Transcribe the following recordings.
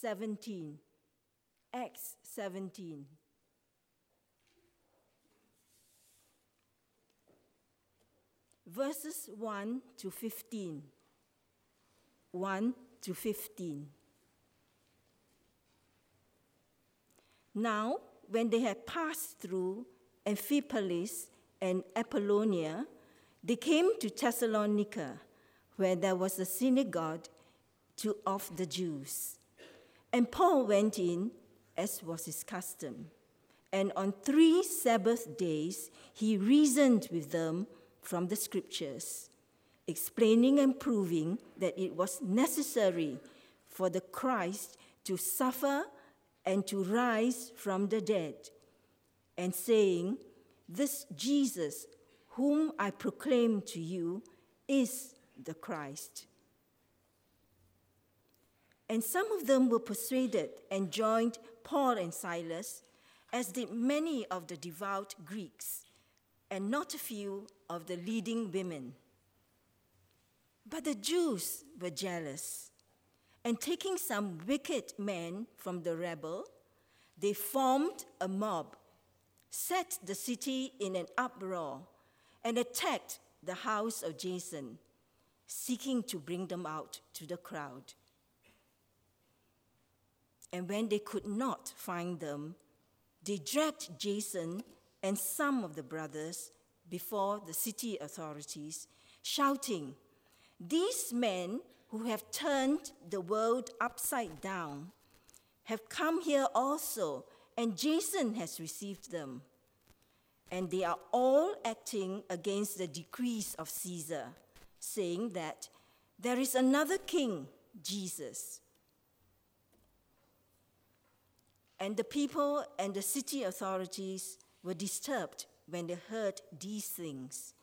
17. Acts 17. Verses 1 to 15. 1 to 15. Now, when they had passed through Amphipolis and Apollonia, they came to Thessalonica, where there was a synagogue to, of the Jews. And Paul went in, as was his custom. And on three Sabbath days, he reasoned with them from the scriptures, explaining and proving that it was necessary for the Christ to suffer and to rise from the dead, and saying, This Jesus, whom I proclaim to you, is the Christ. And some of them were persuaded and joined Paul and Silas, as did many of the devout Greeks, and not a few of the leading women. But the Jews were jealous, and taking some wicked men from the rebel, they formed a mob, set the city in an uproar, and attacked the house of Jason, seeking to bring them out to the crowd. And when they could not find them, they dragged Jason and some of the brothers before the city authorities, shouting, These men who have turned the world upside down have come here also, and Jason has received them. And they are all acting against the decrees of Caesar, saying that there is another king, Jesus. And the people and the city authorities were disturbed when they heard these things.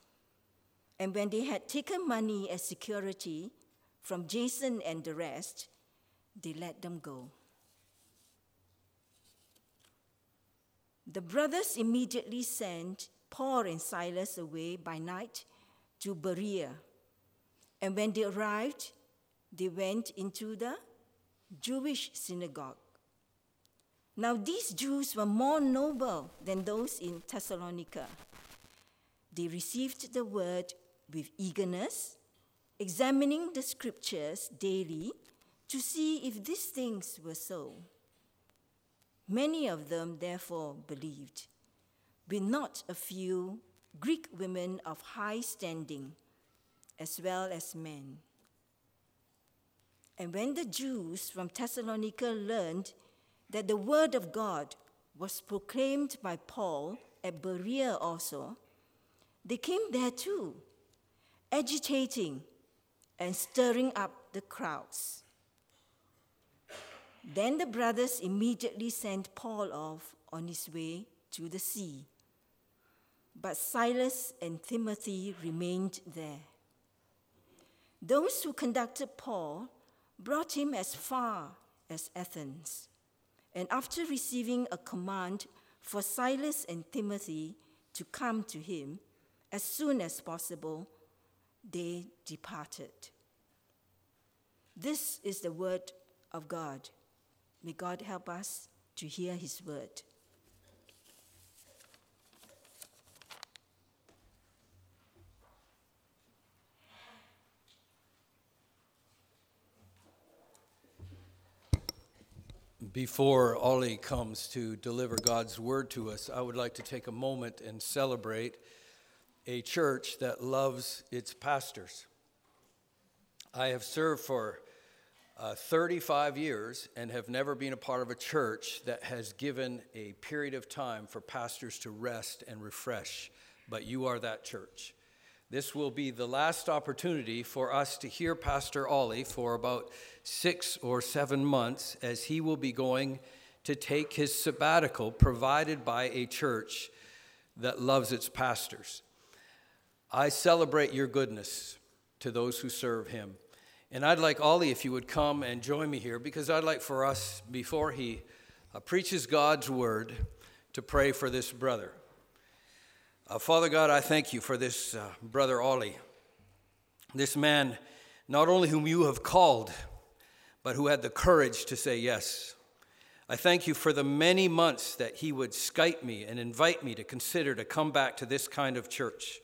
And when they had taken money as security from Jason and the rest, they let them go. The brothers immediately sent Paul and Silas away by night to Berea. And when they arrived, they went into the Jewish synagogue. Now, these Jews were more noble than those in Thessalonica. They received the word with eagerness, examining the scriptures daily to see if these things were so. Many of them, therefore, believed, with not a few Greek women of high standing, as well as men. And when the Jews from Thessalonica learned that the word of God was proclaimed by Paul at Berea also, they came there too, agitating and stirring up the crowds. Then the brothers immediately sent Paul off on his way to the sea. But Silas and Timothy remained there. Those who conducted Paul brought him as far as Athens and after receiving a command for Silas and Timothy to come to him as soon as possible, they departed. This is the word of God. May God help us to hear his word. Before Ollie comes to deliver God's word to us, I would like to take a moment and celebrate a church that loves its pastors. I have served for uh, 35 years and have never been a part of a church that has given a period of time for pastors to rest and refresh, but you are that church. This will be the last opportunity for us to hear Pastor Ollie for about six or seven months as he will be going to take his sabbatical provided by a church that loves its pastors. I celebrate your goodness to those who serve him. And I'd like Ollie, if you would come and join me here, because I'd like for us, before he uh, preaches God's word, to pray for this brother. Uh, Father God, I thank you for this uh, brother Ollie, this man, not only whom you have called, but who had the courage to say yes. I thank you for the many months that he would Skype me and invite me to consider to come back to this kind of church.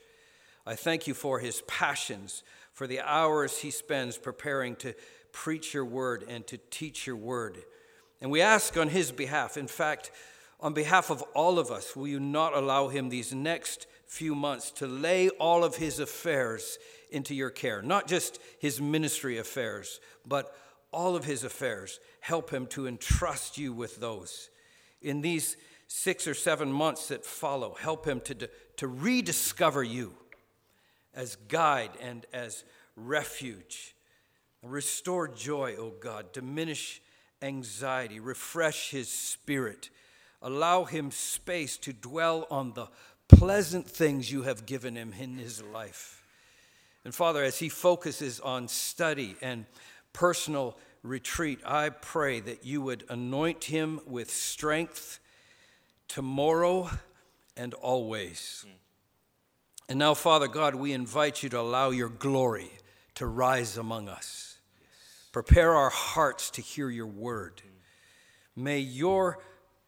I thank you for his passions, for the hours he spends preparing to preach your word and to teach your word. And we ask on his behalf, in fact, on behalf of all of us, will you not allow him these next few months to lay all of his affairs into your care? Not just his ministry affairs, but all of his affairs. Help him to entrust you with those. In these six or seven months that follow, help him to, to rediscover you as guide and as refuge. Restore joy, O God. Diminish anxiety. Refresh his spirit. Allow him space to dwell on the pleasant things you have given him in his life. And Father, as he focuses on study and personal retreat, I pray that you would anoint him with strength tomorrow and always. Hmm. And now, Father God, we invite you to allow your glory to rise among us. Prepare our hearts to hear your word. Hmm. May your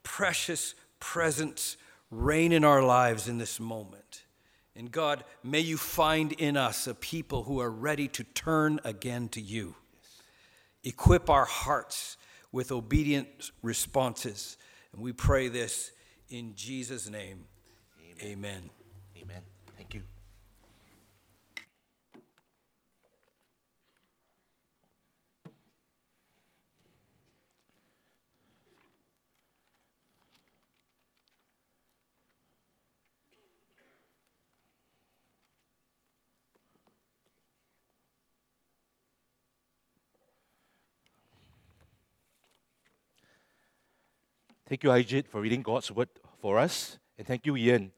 precious presence reign in our lives in this moment. And God, may you find in us a people who are ready to turn again to you. Equip our hearts with obedient responses. And we pray this in Jesus' name. Amen. Amen. Amen. Thank you. Thank you, Ajit, for reading God's word for us. And thank you, Ian,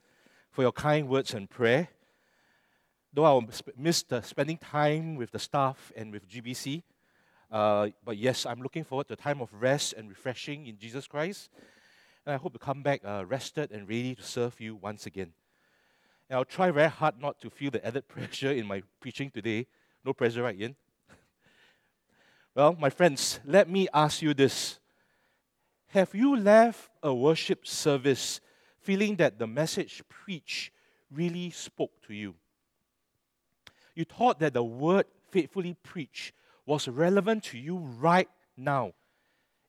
for your kind words and prayer. Though I missed uh, spending time with the staff and with GBC, uh, but yes, I'm looking forward to a time of rest and refreshing in Jesus Christ. And I hope to come back uh, rested and ready to serve you once again. And I'll try very hard not to feel the added pressure in my preaching today. No pressure, right, Ian? well, my friends, let me ask you this have you left a worship service feeling that the message preached really spoke to you? You thought that the word faithfully preached was relevant to you right now.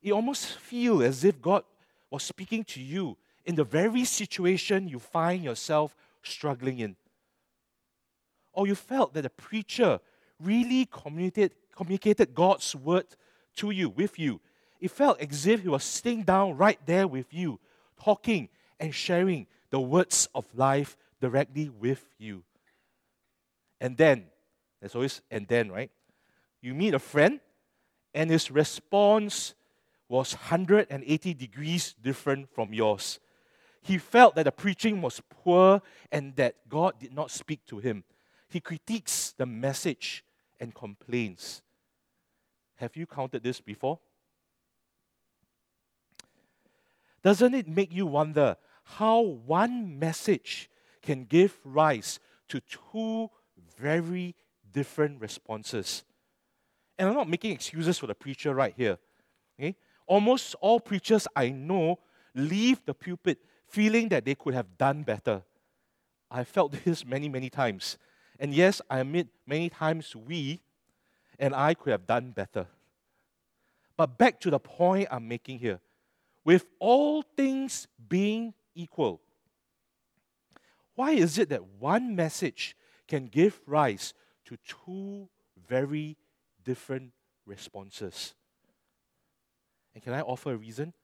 It almost feels as if God was speaking to you in the very situation you find yourself struggling in. Or you felt that the preacher really communicated, communicated God's word to you, with you, it felt as if he was sitting down right there with you, talking and sharing the words of life directly with you. And then, there's always and then, right? You meet a friend, and his response was 180 degrees different from yours. He felt that the preaching was poor and that God did not speak to him. He critiques the message and complains. Have you counted this before? Doesn't it make you wonder how one message can give rise to two very different responses? And I'm not making excuses for the preacher right here. Okay? Almost all preachers I know leave the pulpit feeling that they could have done better. I felt this many, many times. And yes, I admit many times we and I could have done better. But back to the point I'm making here with all things being equal. Why is it that one message can give rise to two very different responses? And can I offer a reason?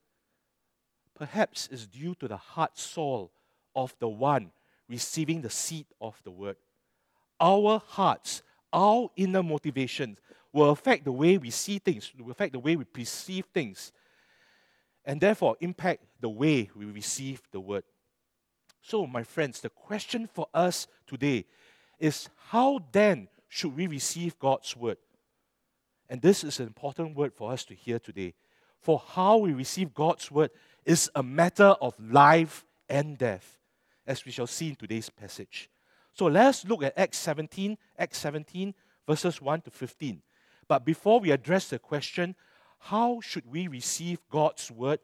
Perhaps it's due to the heart soul of the one receiving the seed of the word. Our hearts, our inner motivations will affect the way we see things, will affect the way we perceive things, and therefore impact the way we receive the word. So, my friends, the question for us today is how then should we receive God's word? And this is an important word for us to hear today. For how we receive God's word is a matter of life and death, as we shall see in today's passage. So let's look at Acts 17, Acts 17, verses 1 to 15. But before we address the question, how should we receive God's word?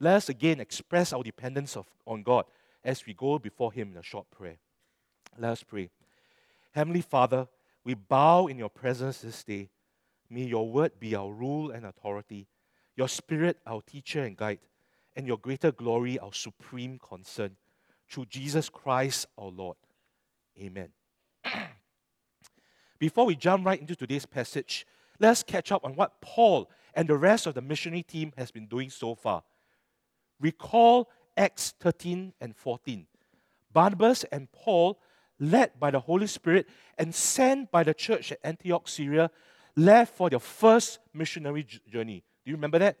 Let us again express our dependence of, on God as we go before Him in a short prayer. Let us pray. Heavenly Father, we bow in your presence this day. May your word be our rule and authority, your spirit our teacher and guide, and your greater glory our supreme concern. Through Jesus Christ our Lord. Amen. Before we jump right into today's passage, let's catch up on what Paul and the rest of the missionary team has been doing so far. Recall Acts 13 and 14. Barnabas and Paul, led by the Holy Spirit and sent by the church at Antioch, Syria, left for their first missionary journey. Do you remember that?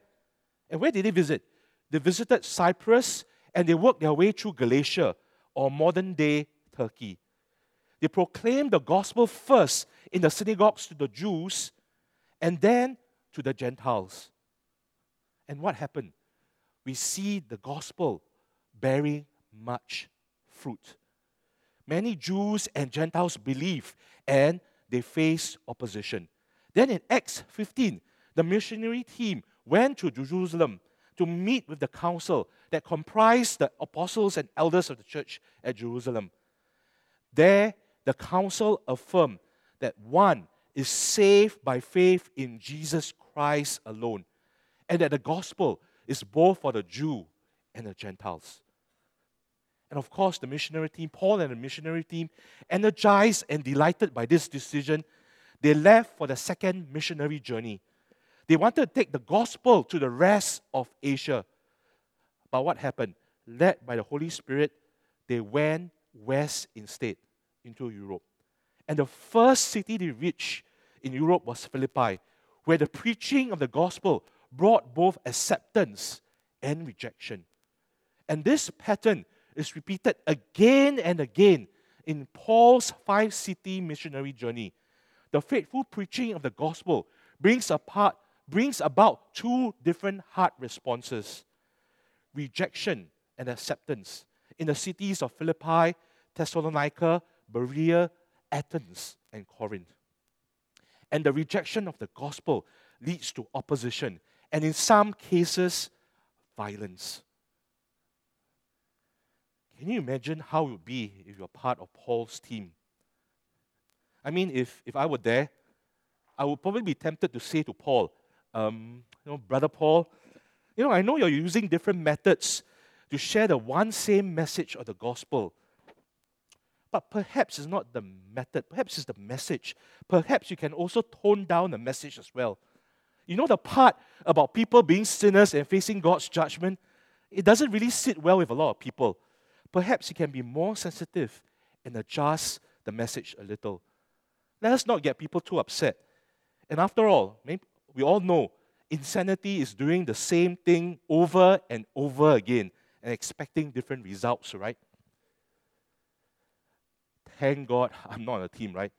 And where did they visit? They visited Cyprus and they worked their way through Galatia, or modern day Turkey. They proclaimed the gospel first in the synagogues to the Jews and then to the Gentiles. And what happened? We see the gospel bearing much fruit. Many Jews and Gentiles believe and they face opposition. Then in Acts 15, the missionary team went to Jerusalem to meet with the council that comprised the apostles and elders of the church at Jerusalem. There, the council affirmed that one is saved by faith in Jesus Christ alone, and that the gospel is both for the Jew and the Gentiles. And of course, the missionary team, Paul and the missionary team, energized and delighted by this decision, they left for the second missionary journey. They wanted to take the gospel to the rest of Asia. But what happened? Led by the Holy Spirit, they went west instead into Europe. And the first city they reached in Europe was Philippi, where the preaching of the gospel brought both acceptance and rejection. And this pattern is repeated again and again in Paul's five city missionary journey. The faithful preaching of the gospel brings apart brings about two different heart responses rejection and acceptance in the cities of Philippi, Thessalonica, Berea, Athens, and Corinth. And the rejection of the gospel leads to opposition, and in some cases, violence. Can you imagine how it would be if you're part of Paul's team? I mean, if, if I were there, I would probably be tempted to say to Paul, um, you know, Brother Paul, you know, I know you're using different methods to share the one same message of the gospel. But perhaps it's not the method, perhaps it's the message. Perhaps you can also tone down the message as well. You know, the part about people being sinners and facing God's judgment, it doesn't really sit well with a lot of people. Perhaps you can be more sensitive and adjust the message a little. Let us not get people too upset. And after all, we all know insanity is doing the same thing over and over again and expecting different results, right? Thank God I'm not on a team, right?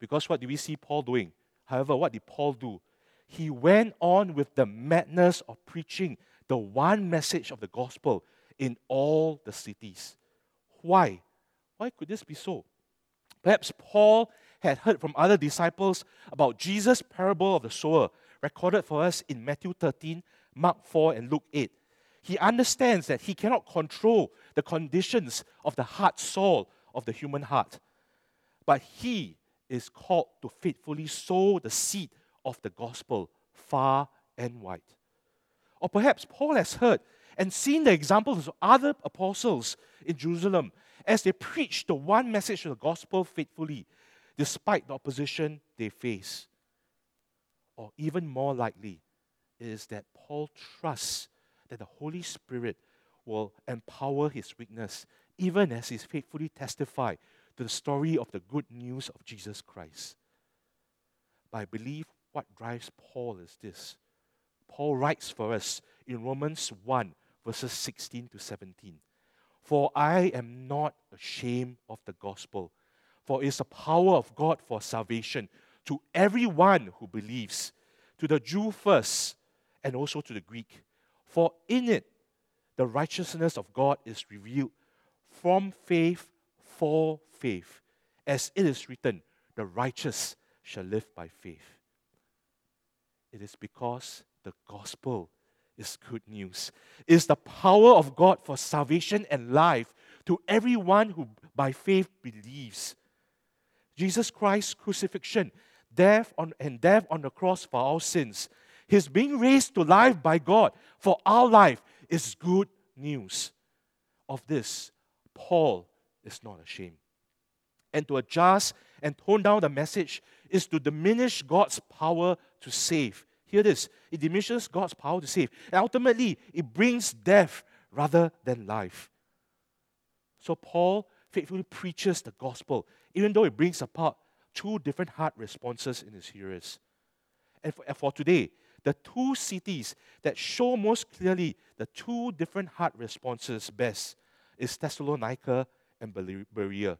Because what do we see Paul doing? However, what did Paul do? He went on with the madness of preaching the one message of the gospel in all the cities. Why? Why could this be so? Perhaps Paul had heard from other disciples about Jesus' parable of the sower, recorded for us in Matthew 13, Mark 4, and Luke 8. He understands that he cannot control the conditions of the heart soul of the human heart. But he is called to faithfully sow the seed of the gospel far and wide. Or perhaps Paul has heard and seen the examples of other apostles in Jerusalem as they preached the one message of the gospel faithfully despite the opposition they face. Or even more likely, is that Paul trusts that the Holy Spirit will empower his weakness, even as he faithfully testifies to the story of the good news of Jesus Christ. But I believe what drives Paul is this. Paul writes for us in Romans 1, verses 16 to 17. For I am not ashamed of the gospel for it is the power of God for salvation to everyone who believes, to the Jew first, and also to the Greek. For in it, the righteousness of God is revealed from faith for faith. As it is written, the righteous shall live by faith. It is because the gospel is good news. It is the power of God for salvation and life to everyone who by faith believes. Jesus Christ's crucifixion, death on, and death on the cross for our sins, his being raised to life by God for our life is good news. Of this, Paul is not ashamed. And to adjust and tone down the message is to diminish God's power to save. Hear this it diminishes God's power to save. And ultimately, it brings death rather than life. So, Paul faithfully preaches the gospel, even though it brings about two different heart responses in his hearers. And for, and for today, the two cities that show most clearly the two different heart responses best is Thessalonica and Berea.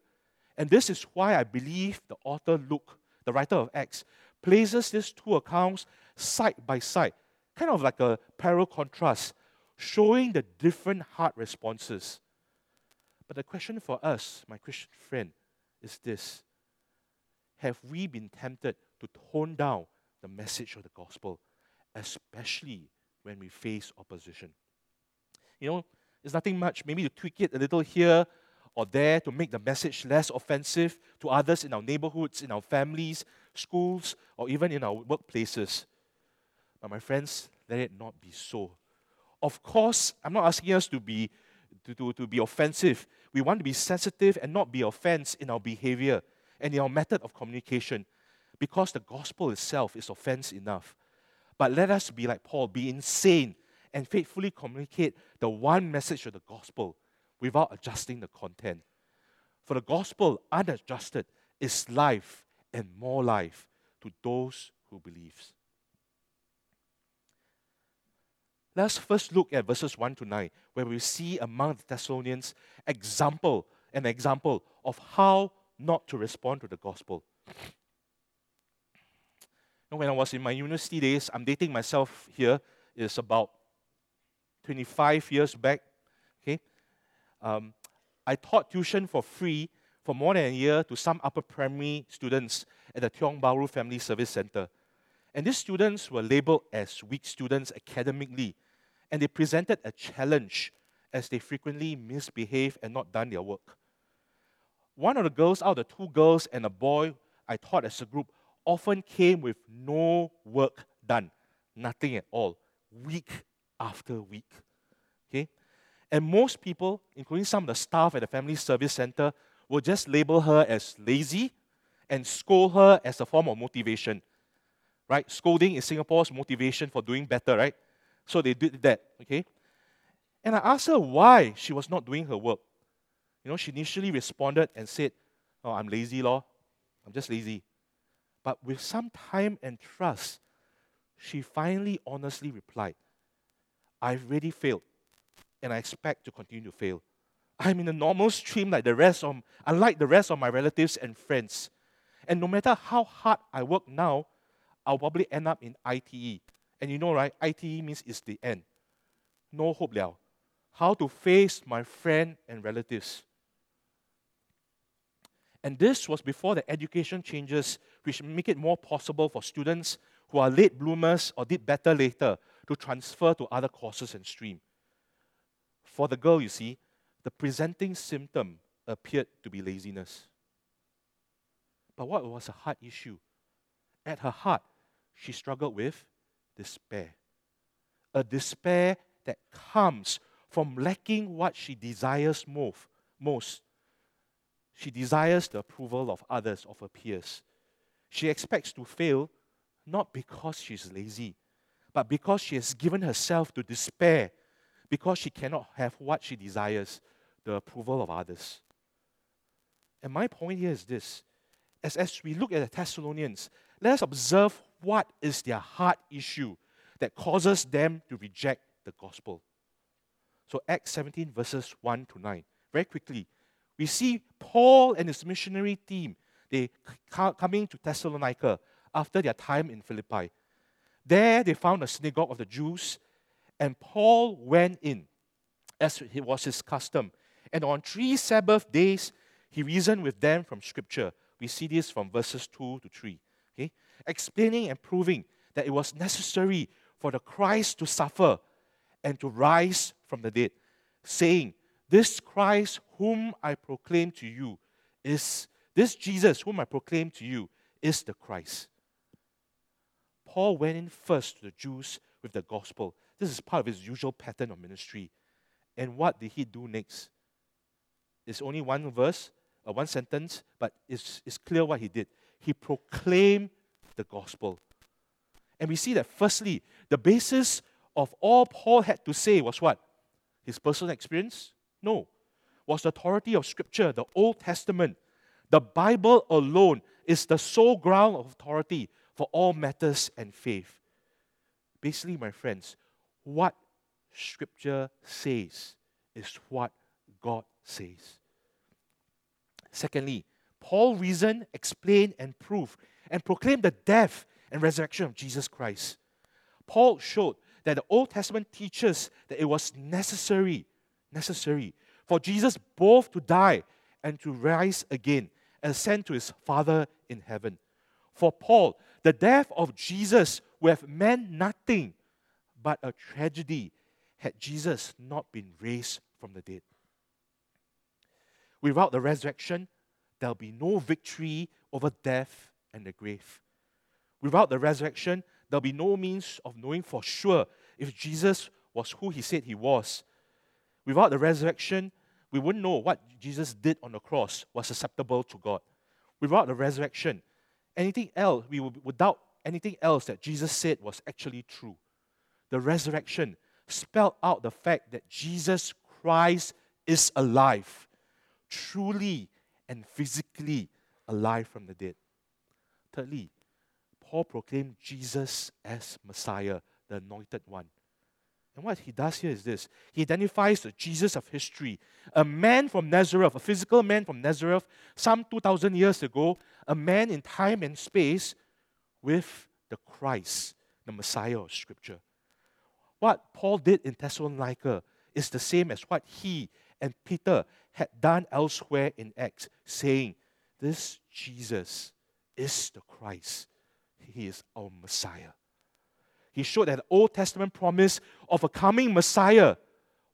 And this is why I believe the author Luke, the writer of Acts, places these two accounts side by side, kind of like a parallel contrast, showing the different heart responses. But the question for us, my Christian friend, is this Have we been tempted to tone down the message of the gospel especially when we face opposition. You know, it's nothing much, maybe to tweak it a little here or there to make the message less offensive to others in our neighborhoods, in our families, schools, or even in our workplaces. But my friends, let it not be so. Of course, I'm not asking us to be to, to, to be offensive. We want to be sensitive and not be offense in our behavior and in our method of communication because the gospel itself is offense enough. But let us be like Paul, be insane and faithfully communicate the one message of the gospel without adjusting the content. For the gospel, unadjusted, is life and more life to those who believe. Let's first look at verses 1 to 9, where we see among the Thessalonians example, an example of how not to respond to the gospel when I was in my university days, I'm dating myself here, is about 25 years back. Okay, um, I taught tuition for free for more than a year to some upper primary students at the Tiong Bahru Family Service Center. And these students were labeled as weak students academically, and they presented a challenge as they frequently misbehaved and not done their work. One of the girls out of the two girls and a boy I taught as a group often came with no work done, nothing at all, week after week. Okay? And most people, including some of the staff at the Family Service Center, will just label her as lazy and scold her as a form of motivation. Right? Scolding is Singapore's motivation for doing better, right? So they did that, okay? And I asked her why she was not doing her work. You know, she initially responded and said, Oh, I'm lazy, law. I'm just lazy. But with some time and trust, she finally honestly replied, I've really failed, and I expect to continue to fail. I'm in a normal stream like the rest of, unlike the rest of my relatives and friends. And no matter how hard I work now, I'll probably end up in ITE. And you know, right? ITE means it's the end. No hope liao. How to face my friend and relatives. And this was before the education changes, which make it more possible for students who are late bloomers or did better later to transfer to other courses and stream. For the girl, you see, the presenting symptom appeared to be laziness. But what was a heart issue? At her heart, she struggled with despair. A despair that comes from lacking what she desires most she desires the approval of others, of her peers. She expects to fail not because she's lazy, but because she has given herself to despair, because she cannot have what she desires the approval of others. And my point here is this as, as we look at the Thessalonians, let us observe what is their heart issue that causes them to reject the gospel. So, Acts 17, verses 1 to 9. Very quickly, we see Paul and his missionary team, they coming to Thessalonica after their time in Philippi. There they found a synagogue of the Jews, and Paul went in, as it was his custom. And on three Sabbath days, he reasoned with them from Scripture. We see this from verses 2 to 3. Okay? Explaining and proving that it was necessary for the Christ to suffer and to rise from the dead, saying, This Christ whom I proclaim to you is this Jesus whom I proclaim to you is the Christ. Paul went in first to the Jews with the gospel. This is part of his usual pattern of ministry. And what did he do next? It's only one verse, or uh, one sentence, but it's, it's clear what he did. He proclaimed the gospel. And we see that, firstly, the basis of all Paul had to say was what? His personal experience? No. Was the authority of Scripture, the Old Testament. The Bible alone is the sole ground of authority for all matters and faith. Basically, my friends, what Scripture says is what God says. Secondly, Paul reasoned, explained, and proved and proclaimed the death and resurrection of Jesus Christ. Paul showed that the Old Testament teaches that it was necessary, necessary for Jesus both to die and to rise again and ascend to his Father in heaven. For Paul, the death of Jesus would have meant nothing but a tragedy had Jesus not been raised from the dead. Without the resurrection, there'll be no victory over death and the grave. Without the resurrection, there'll be no means of knowing for sure if Jesus was who he said he was. Without the resurrection, we wouldn't know what Jesus did on the cross was acceptable to God. Without the resurrection, anything else, we would doubt anything else that Jesus said was actually true. The resurrection spelled out the fact that Jesus Christ is alive, truly and physically alive from the dead. Thirdly, Paul proclaimed Jesus as Messiah, the anointed one. And what he does here is this he identifies the Jesus of history, a man from Nazareth, a physical man from Nazareth, some 2,000 years ago, a man in time and space with the Christ, the Messiah of Scripture. What Paul did in Thessalonica is the same as what he and Peter had done elsewhere in Acts, saying, This Jesus is the Christ. He is our Messiah. He showed that the Old Testament promise of a coming Messiah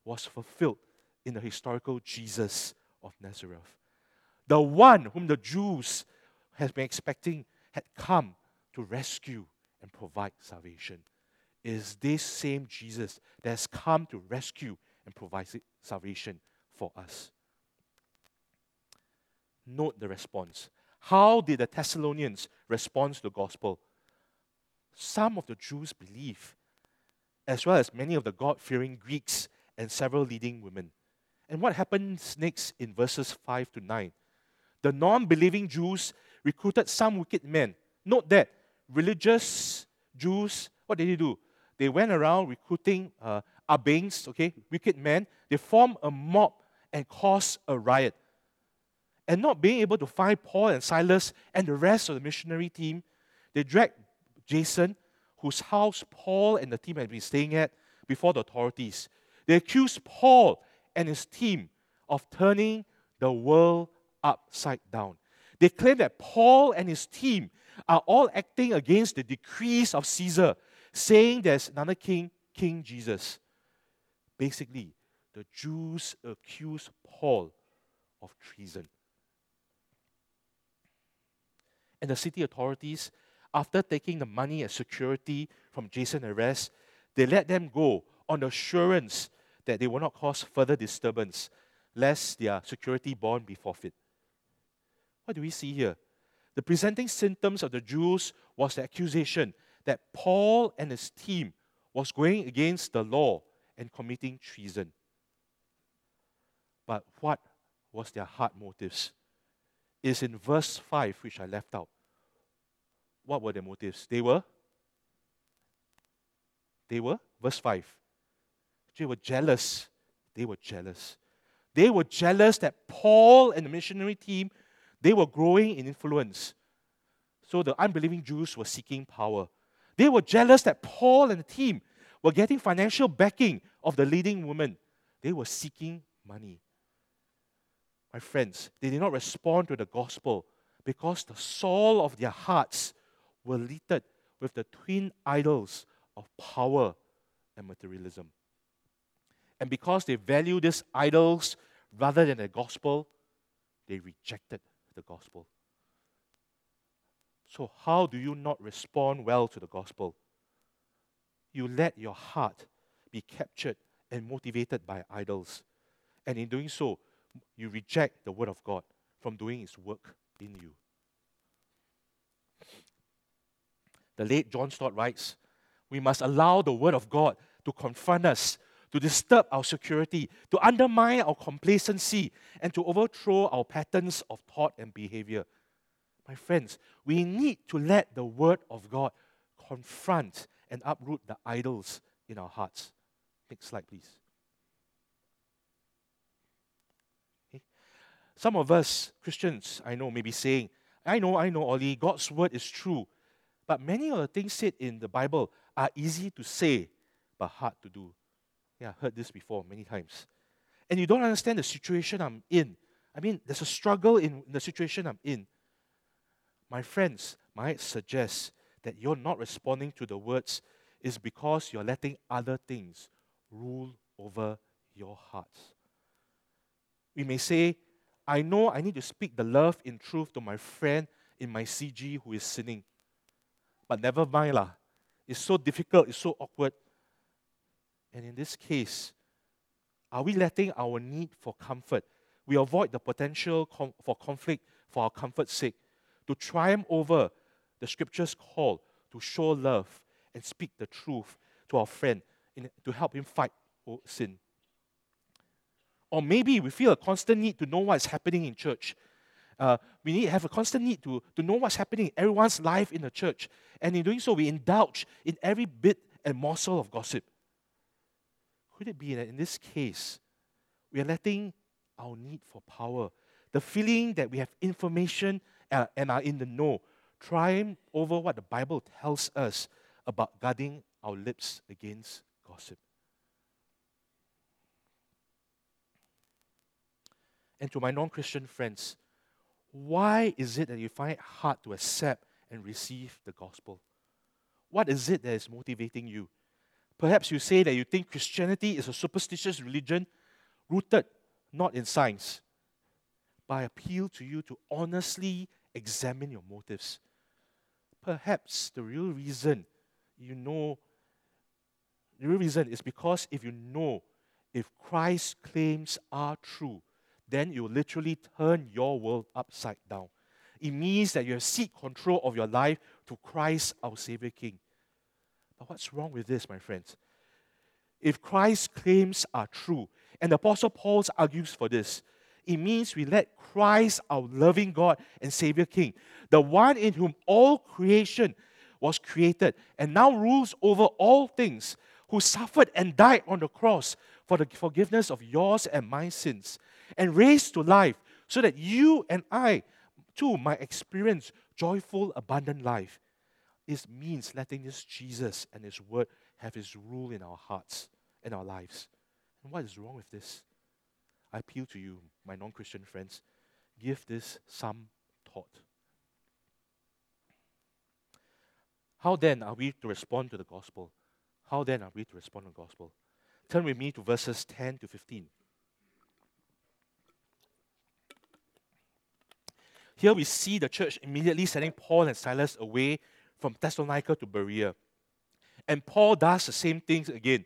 was fulfilled in the historical Jesus of Nazareth. The one whom the Jews had been expecting had come to rescue and provide salvation. It is this same Jesus that has come to rescue and provide salvation for us. Note the response. How did the Thessalonians respond to the gospel? Some of the Jews believe, as well as many of the God fearing Greeks and several leading women. And what happens next in verses 5 to 9? The non believing Jews recruited some wicked men. Note that religious Jews, what did they do? They went around recruiting uh, Abangs, okay, wicked men. They formed a mob and caused a riot. And not being able to find Paul and Silas and the rest of the missionary team, they dragged Jason, whose house Paul and the team had been staying at, before the authorities. They accused Paul and his team of turning the world upside down. They claim that Paul and his team are all acting against the decrees of Caesar, saying there's another king, King Jesus. Basically, the Jews accuse Paul of treason. And the city authorities, after taking the money as security from Jason arrest, they let them go on assurance that they will not cause further disturbance, lest their security bond be forfeit. What do we see here? The presenting symptoms of the Jews was the accusation that Paul and his team was going against the law and committing treason. But what was their heart motives? Is in verse 5, which I left out. What were their motives? They were they were verse 5. They were jealous. They were jealous. They were jealous that Paul and the missionary team they were growing in influence. So the unbelieving Jews were seeking power. They were jealous that Paul and the team were getting financial backing of the leading women. They were seeking money. My friends, they did not respond to the gospel because the soul of their hearts were littered with the twin idols of power and materialism. And because they value these idols rather than the gospel, they rejected the gospel. So, how do you not respond well to the gospel? You let your heart be captured and motivated by idols. And in doing so, you reject the word of God from doing its work in you. The late John Stott writes We must allow the word of God to confront us, to disturb our security, to undermine our complacency, and to overthrow our patterns of thought and behavior. My friends, we need to let the Word of God confront and uproot the idols in our hearts. Next slide, please. Okay. Some of us, Christians, I know, may be saying, I know, I know, Ollie, God's Word is true. But many of the things said in the Bible are easy to say, but hard to do. Yeah, I heard this before many times. And you don't understand the situation I'm in. I mean, there's a struggle in the situation I'm in my friends might suggest that you're not responding to the words is because you're letting other things rule over your hearts. We may say, I know I need to speak the love in truth to my friend in my CG who is sinning. But never mind lah. It's so difficult, it's so awkward. And in this case, are we letting our need for comfort, we avoid the potential com- for conflict for our comfort's sake, to triumph over the scripture's call to show love and speak the truth to our friend in, to help him fight sin. Or maybe we feel a constant need to know what's happening in church. Uh, we need have a constant need to, to know what's happening in everyone's life in the church. And in doing so, we indulge in every bit and morsel of gossip. Could it be that in this case, we are letting our need for power, the feeling that we have information uh, and are in the know, triumph over what the Bible tells us about guarding our lips against gossip. And to my non Christian friends, why is it that you find it hard to accept and receive the gospel? What is it that is motivating you? Perhaps you say that you think Christianity is a superstitious religion rooted not in science. But I appeal to you to honestly examine your motives. Perhaps the real reason you know, the real reason is because if you know if Christ's claims are true, then you literally turn your world upside down. It means that you have seek control of your life to Christ, our Savior King. But what's wrong with this, my friends? If Christ's claims are true, and the Apostle Paul argues for this, it means we let Christ, our loving God and Savior King, the one in whom all creation was created and now rules over all things, who suffered and died on the cross for the forgiveness of yours and my sins, and raised to life so that you and I too might experience joyful, abundant life. This means letting this Jesus and His Word have His rule in our hearts and our lives. And what is wrong with this? I appeal to you, my non Christian friends, give this some thought. How then are we to respond to the gospel? How then are we to respond to the gospel? Turn with me to verses 10 to 15. Here we see the church immediately sending Paul and Silas away from Thessalonica to Berea. And Paul does the same things again.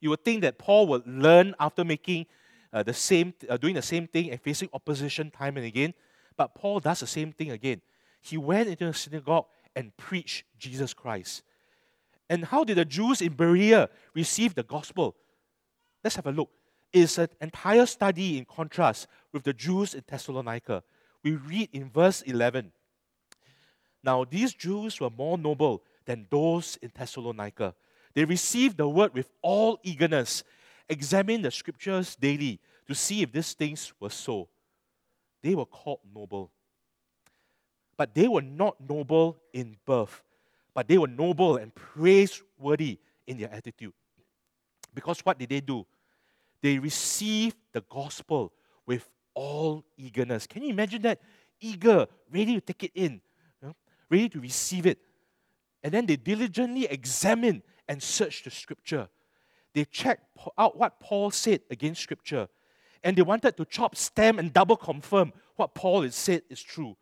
You would think that Paul would learn after making uh, the same, uh, doing the same thing and facing opposition time and again. But Paul does the same thing again. He went into the synagogue and preached Jesus Christ. And how did the Jews in Berea receive the gospel? Let's have a look. It's an entire study in contrast with the Jews in Thessalonica. We read in verse 11. Now, these Jews were more noble than those in Thessalonica. They received the word with all eagerness examined the scriptures daily to see if these things were so. They were called noble. But they were not noble in birth, but they were noble and praiseworthy in their attitude. Because what did they do? They received the gospel with all eagerness. Can you imagine that? Eager, ready to take it in, ready to receive it. And then they diligently examine and search the scripture. They checked out what Paul said against scripture. And they wanted to chop, stamp, and double confirm what Paul had said is true.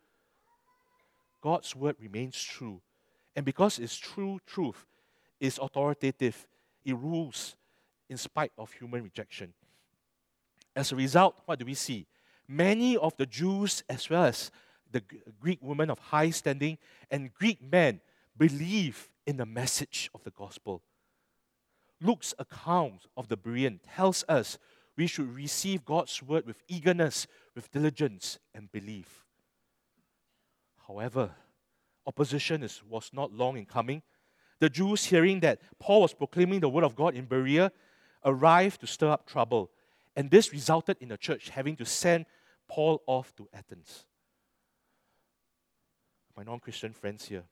God's word remains true. And because it's true truth, it's authoritative, it rules in spite of human rejection. As a result, what do we see? Many of the Jews, as well as the Greek women of high standing and Greek men, believe in the message of the gospel. Luke's account of the Berean tells us we should receive God's word with eagerness, with diligence, and belief. However, opposition is, was not long in coming. The Jews, hearing that Paul was proclaiming the word of God in Berea, arrived to stir up trouble. And this resulted in the church having to send Paul off to Athens. My non Christian friends here,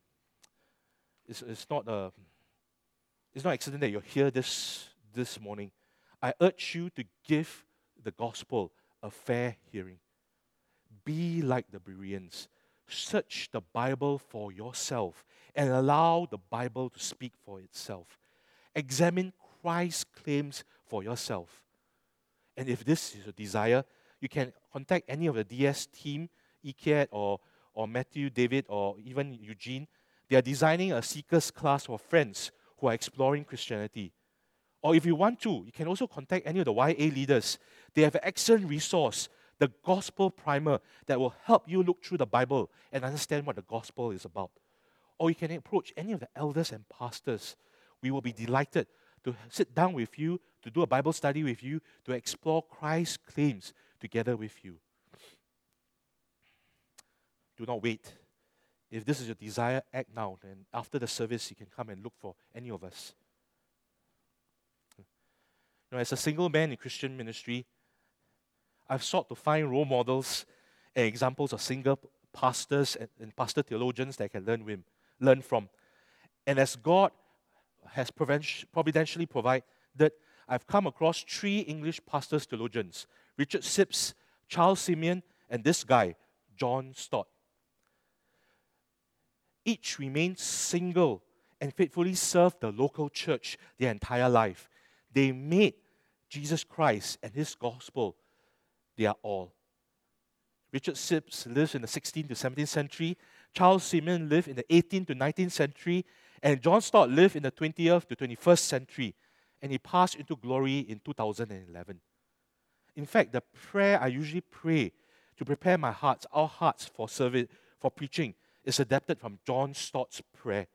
it's, it's, not a, it's not accident that you're here this, this morning. I urge you to give the gospel a fair hearing. Be like the Bereans. Search the Bible for yourself and allow the Bible to speak for itself. Examine Christ's claims for yourself. And if this is your desire, you can contact any of the DS team, ECAT or, or Matthew, David, or even Eugene. They are designing a seekers class for friends who are exploring Christianity. Or if you want to, you can also contact any of the YA leaders. They have an excellent resource, the Gospel Primer, that will help you look through the Bible and understand what the gospel is about. Or you can approach any of the elders and pastors. We will be delighted to sit down with you, to do a Bible study with you, to explore Christ's claims together with you. Do not wait. If this is your desire, act now. And after the service, you can come and look for any of us. You know, as a single man in Christian ministry, I've sought to find role models and examples of single pastors and, and pastor theologians that I can learn, with, learn from. And as God has providentially provided, I've come across three English pastors theologians Richard Sibbes, Charles Simeon, and this guy, John Stott. Each remained single and faithfully served the local church their entire life. They made Jesus Christ and his gospel their all. Richard Sibbes lived in the 16th to 17th century. Charles Simeon lived in the 18th to 19th century. And John Stott lived in the 20th to 21st century. And he passed into glory in 2011. In fact, the prayer I usually pray to prepare my hearts, our hearts for service, for preaching, is adapted from John Stott's prayer,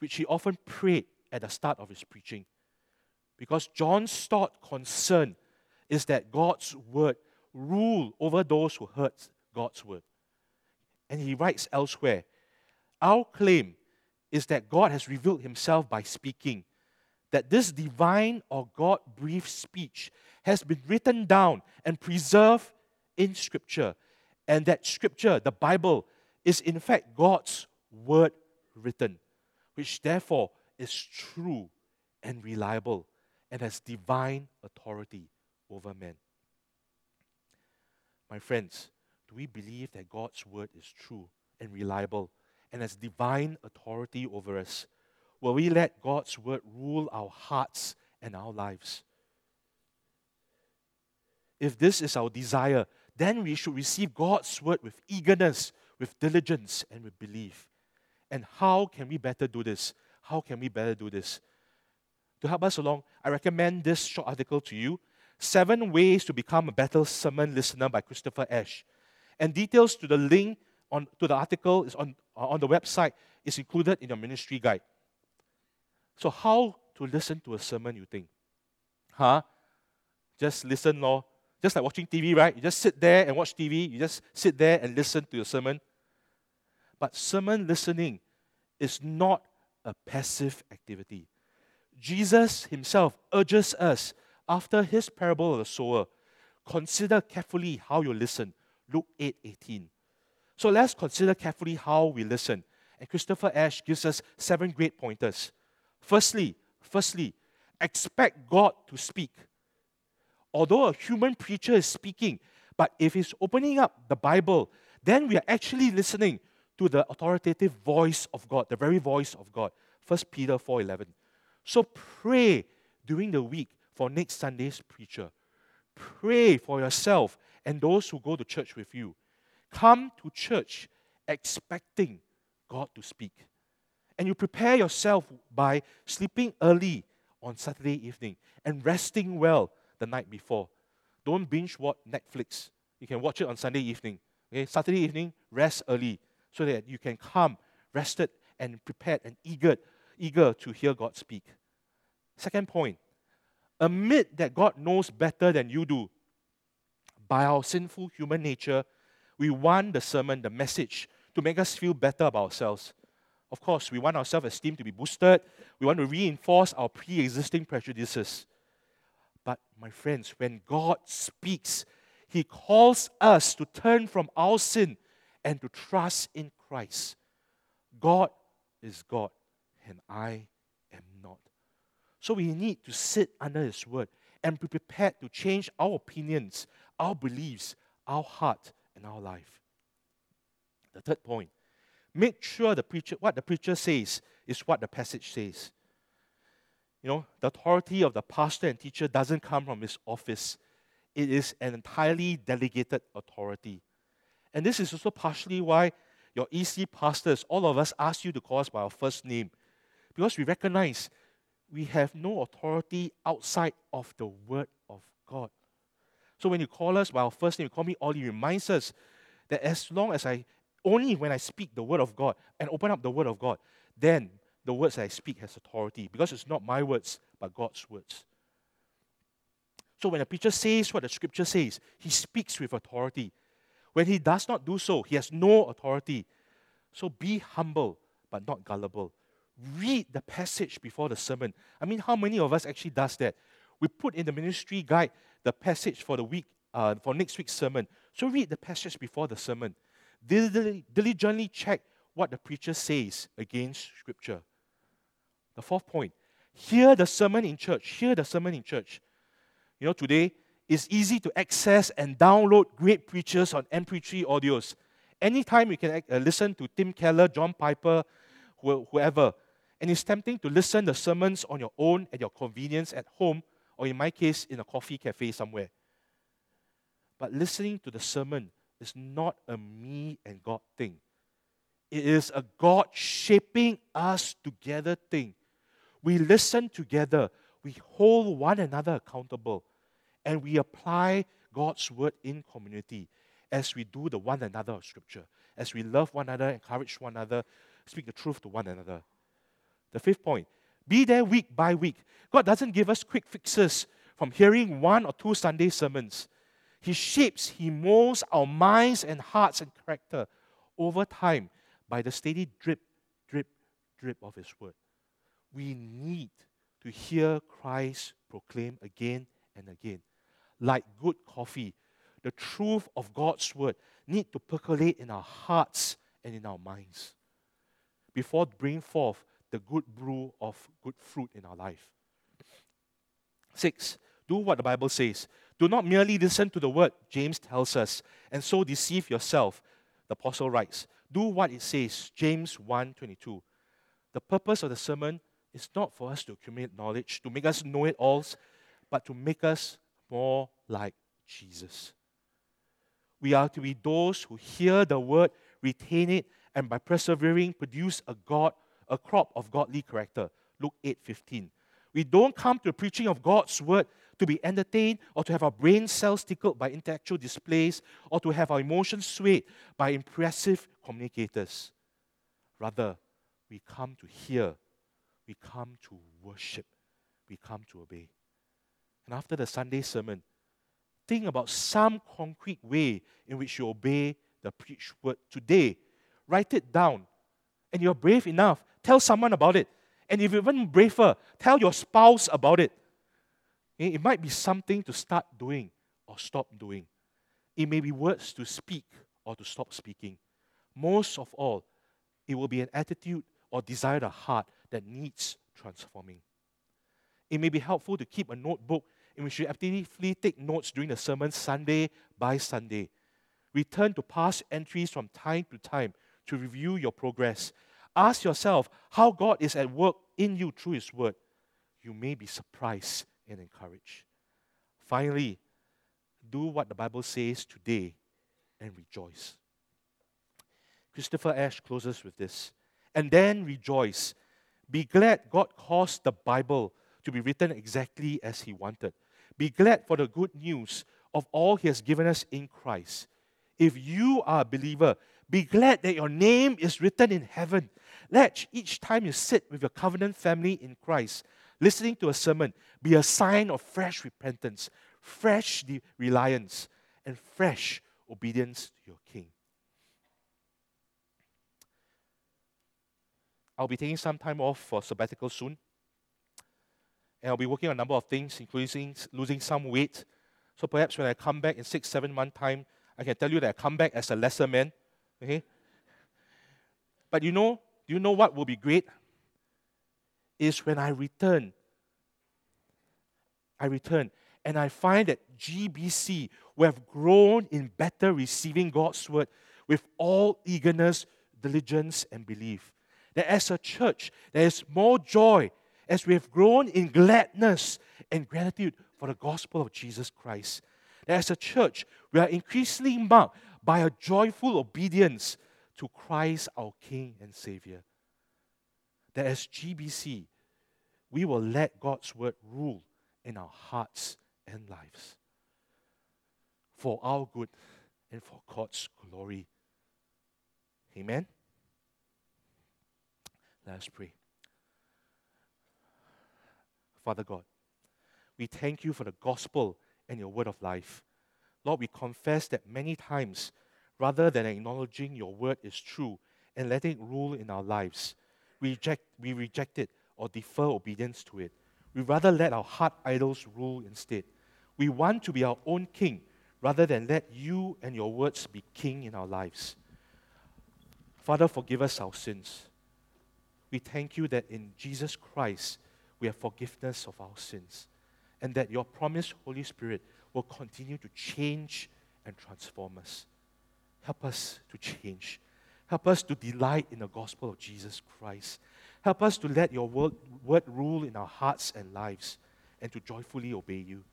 which he often prayed at the start of his preaching. Because John Stott's concern is that God's word rule over those who hurt God's word. And he writes elsewhere, our claim is that God has revealed himself by speaking, that this divine or God breathed speech has been written down and preserved in Scripture, and that Scripture, the Bible, is in fact God's word written, which therefore is true and reliable and has divine authority over men. My friends, do we believe that God's word is true and reliable and has divine authority over us? Will we let God's word rule our hearts and our lives? If this is our desire, then we should receive God's word with eagerness, with diligence, and with belief. And how can we better do this? How can we better do this? To help us along, I recommend this short article to you Seven Ways to Become a Better Sermon Listener by Christopher Ash. And details to the link on, to the article is on, uh, on the website is included in your ministry guide. So, how to listen to a sermon, you think? Huh? Just listen, Lord. Just like watching TV, right? You just sit there and watch TV. You just sit there and listen to your sermon. But sermon listening is not a passive activity. Jesus himself urges us after his parable of the sower, consider carefully how you listen. Luke 8 18. So let's consider carefully how we listen. And Christopher Ash gives us seven great pointers. Firstly, firstly, expect God to speak. Although a human preacher is speaking, but if he's opening up the Bible, then we are actually listening to the authoritative voice of God, the very voice of God. 1 Peter 4:11. So pray during the week for next Sunday's preacher. Pray for yourself and those who go to church with you. Come to church expecting God to speak. And you prepare yourself by sleeping early on Saturday evening and resting well the night before. Don't binge watch Netflix. You can watch it on Sunday evening. Okay, Saturday evening, rest early so that you can come rested and prepared and eager, eager to hear God speak. Second point, admit that God knows better than you do. By our sinful human nature, we want the sermon, the message, to make us feel better about ourselves. Of course, we want our self esteem to be boosted. We want to reinforce our pre existing prejudices. But, my friends, when God speaks, He calls us to turn from our sin and to trust in Christ. God is God, and I am not. So we need to sit under His word and be prepared to change our opinions, our beliefs, our heart, and our life. The third point make sure the preacher, what the preacher says is what the passage says. You know, the authority of the pastor and teacher doesn't come from his office, it is an entirely delegated authority. And this is also partially why your EC pastors, all of us, ask you to call us by our first name. Because we recognize we have no authority outside of the Word of God. So when you call us by our first name, you call me Ollie, reminds us that as long as I, only when I speak the Word of God and open up the Word of God, then the words I speak has authority because it's not my words, but God's words. So when a preacher says what the scripture says, he speaks with authority. When he does not do so, he has no authority. So be humble, but not gullible. Read the passage before the sermon. I mean, how many of us actually does that? We put in the ministry guide the passage for the week, uh, for next week's sermon. So read the passage before the sermon. Diligently check what the preacher says against scripture. The fourth point, hear the sermon in church. Hear the sermon in church. You know, today it's easy to access and download great preachers on MP3 audios. Anytime you can uh, listen to Tim Keller, John Piper, whoever. And it's tempting to listen the sermons on your own at your convenience at home, or in my case, in a coffee cafe somewhere. But listening to the sermon is not a me and God thing. It is a God shaping us together thing. We listen together, we hold one another accountable, and we apply God's word in community as we do the one another of Scripture, as we love one another, encourage one another, speak the truth to one another. The fifth point be there week by week. God doesn't give us quick fixes from hearing one or two Sunday sermons. He shapes, He molds our minds and hearts and character over time by the steady drip, drip, drip of His word. We need to hear Christ proclaim again and again. Like good coffee, the truth of God's word need to percolate in our hearts and in our minds before bringing forth the good brew of good fruit in our life. Six, do what the Bible says. Do not merely listen to the word, James tells us, and so deceive yourself, the apostle writes. Do what it says, James 1:22. The purpose of the sermon is not for us to accumulate knowledge, to make us know it all, but to make us more like Jesus. We are to be those who hear the word, retain it, and by persevering produce a God, a crop of godly character. Luke 8:15. We don't come to the preaching of God's word to be entertained or to have our brain cells tickled by intellectual displays or to have our emotions swayed by impressive communicators. Rather, we come to hear, we come to worship, we come to obey. And after the Sunday sermon, think about some concrete way in which you obey the preached word today. Write it down. And you're brave enough, tell someone about it. And if you're even braver, tell your spouse about it. Eh, it might be something to start doing or stop doing. It may be words to speak or to stop speaking. Most of all, it will be an attitude or desire of heart that needs transforming. It may be helpful to keep a notebook in which you actively take notes during the sermon Sunday by Sunday. Return to past entries from time to time to review your progress. Ask yourself how God is at work in you through His Word. You may be surprised and encouraged. Finally, do what the Bible says today and rejoice. Christopher Ash closes with this. And then rejoice. Be glad God caused the Bible to be written exactly as He wanted. Be glad for the good news of all He has given us in Christ. If you are a believer, be glad that your name is written in heaven. Let each time you sit with your covenant family in Christ, listening to a sermon, be a sign of fresh repentance, fresh reliance, and fresh obedience to your King. I'll be taking some time off for sabbatical soon. And I'll be working on a number of things, including losing some weight. So perhaps when I come back in six, seven month time, I can tell you that I come back as a lesser man. Okay? But you know, do you know what will be great? Is when I return. I return and I find that GBC we have grown in better receiving God's word with all eagerness, diligence, and belief. That as a church, there is more joy as we have grown in gladness and gratitude for the gospel of Jesus Christ. That as a church, we are increasingly marked by a joyful obedience to Christ our King and Savior. That as GBC, we will let God's word rule in our hearts and lives for our good and for God's glory. Amen. Let us pray. Father God, we thank you for the gospel and your word of life. Lord, we confess that many times, rather than acknowledging your word is true and letting it rule in our lives, we reject, we reject it or defer obedience to it. We rather let our heart idols rule instead. We want to be our own king rather than let you and your words be king in our lives. Father, forgive us our sins. We thank you that in Jesus Christ we have forgiveness of our sins and that your promised Holy Spirit will continue to change and transform us. Help us to change. Help us to delight in the gospel of Jesus Christ. Help us to let your word, word rule in our hearts and lives and to joyfully obey you.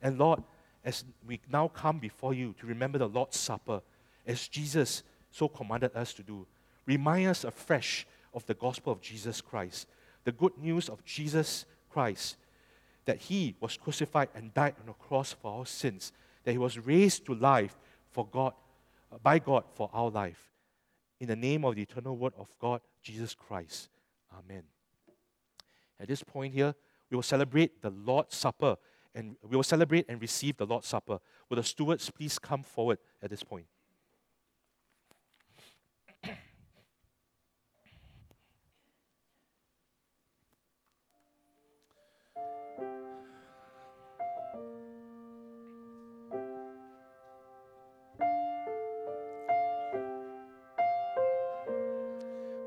And Lord, as we now come before you to remember the Lord's Supper, as Jesus so commanded us to do, remind us afresh of the gospel of Jesus Christ, the good news of Jesus Christ, that he was crucified and died on the cross for our sins, that he was raised to life for God, by God for our life. In the name of the eternal word of God, Jesus Christ. Amen. At this point here, we will celebrate the Lord's Supper and we will celebrate and receive the Lord's Supper. Will the stewards please come forward at this point?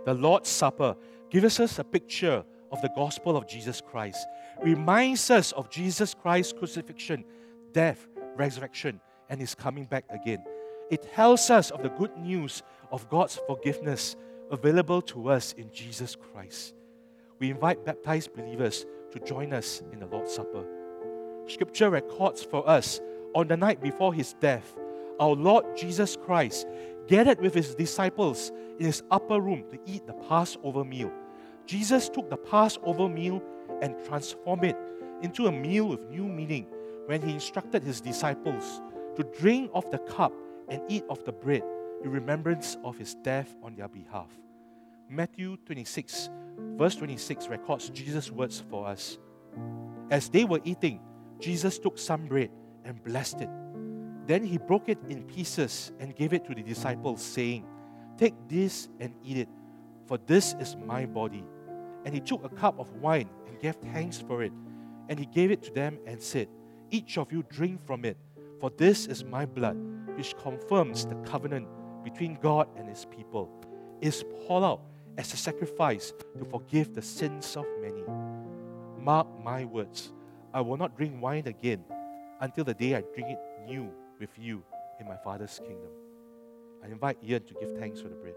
The Lord's Supper gives us a picture of the gospel of Jesus Christ, reminds us of Jesus Christ's crucifixion, death, resurrection, and his coming back again. It tells us of the good news of God's forgiveness available to us in Jesus Christ. We invite baptized believers to join us in the Lord's Supper. Scripture records for us on the night before his death, our Lord Jesus Christ gathered with his disciples in his upper room to eat the Passover meal. Jesus took the Passover meal and transformed it into a meal with new meaning when he instructed his disciples to drink of the cup and eat of the bread in remembrance of his death on their behalf. Matthew 26, verse 26 records Jesus' words for us. As they were eating, Jesus took some bread and blessed it then he broke it in pieces and gave it to the disciples, saying, Take this and eat it, for this is my body. And he took a cup of wine and gave thanks for it. And he gave it to them and said, Each of you drink from it, for this is my blood, which confirms the covenant between God and his people. Is poured out as a sacrifice to forgive the sins of many. Mark my words, I will not drink wine again until the day I drink it new with you in my Father's kingdom. I invite Ian to give thanks for the bread.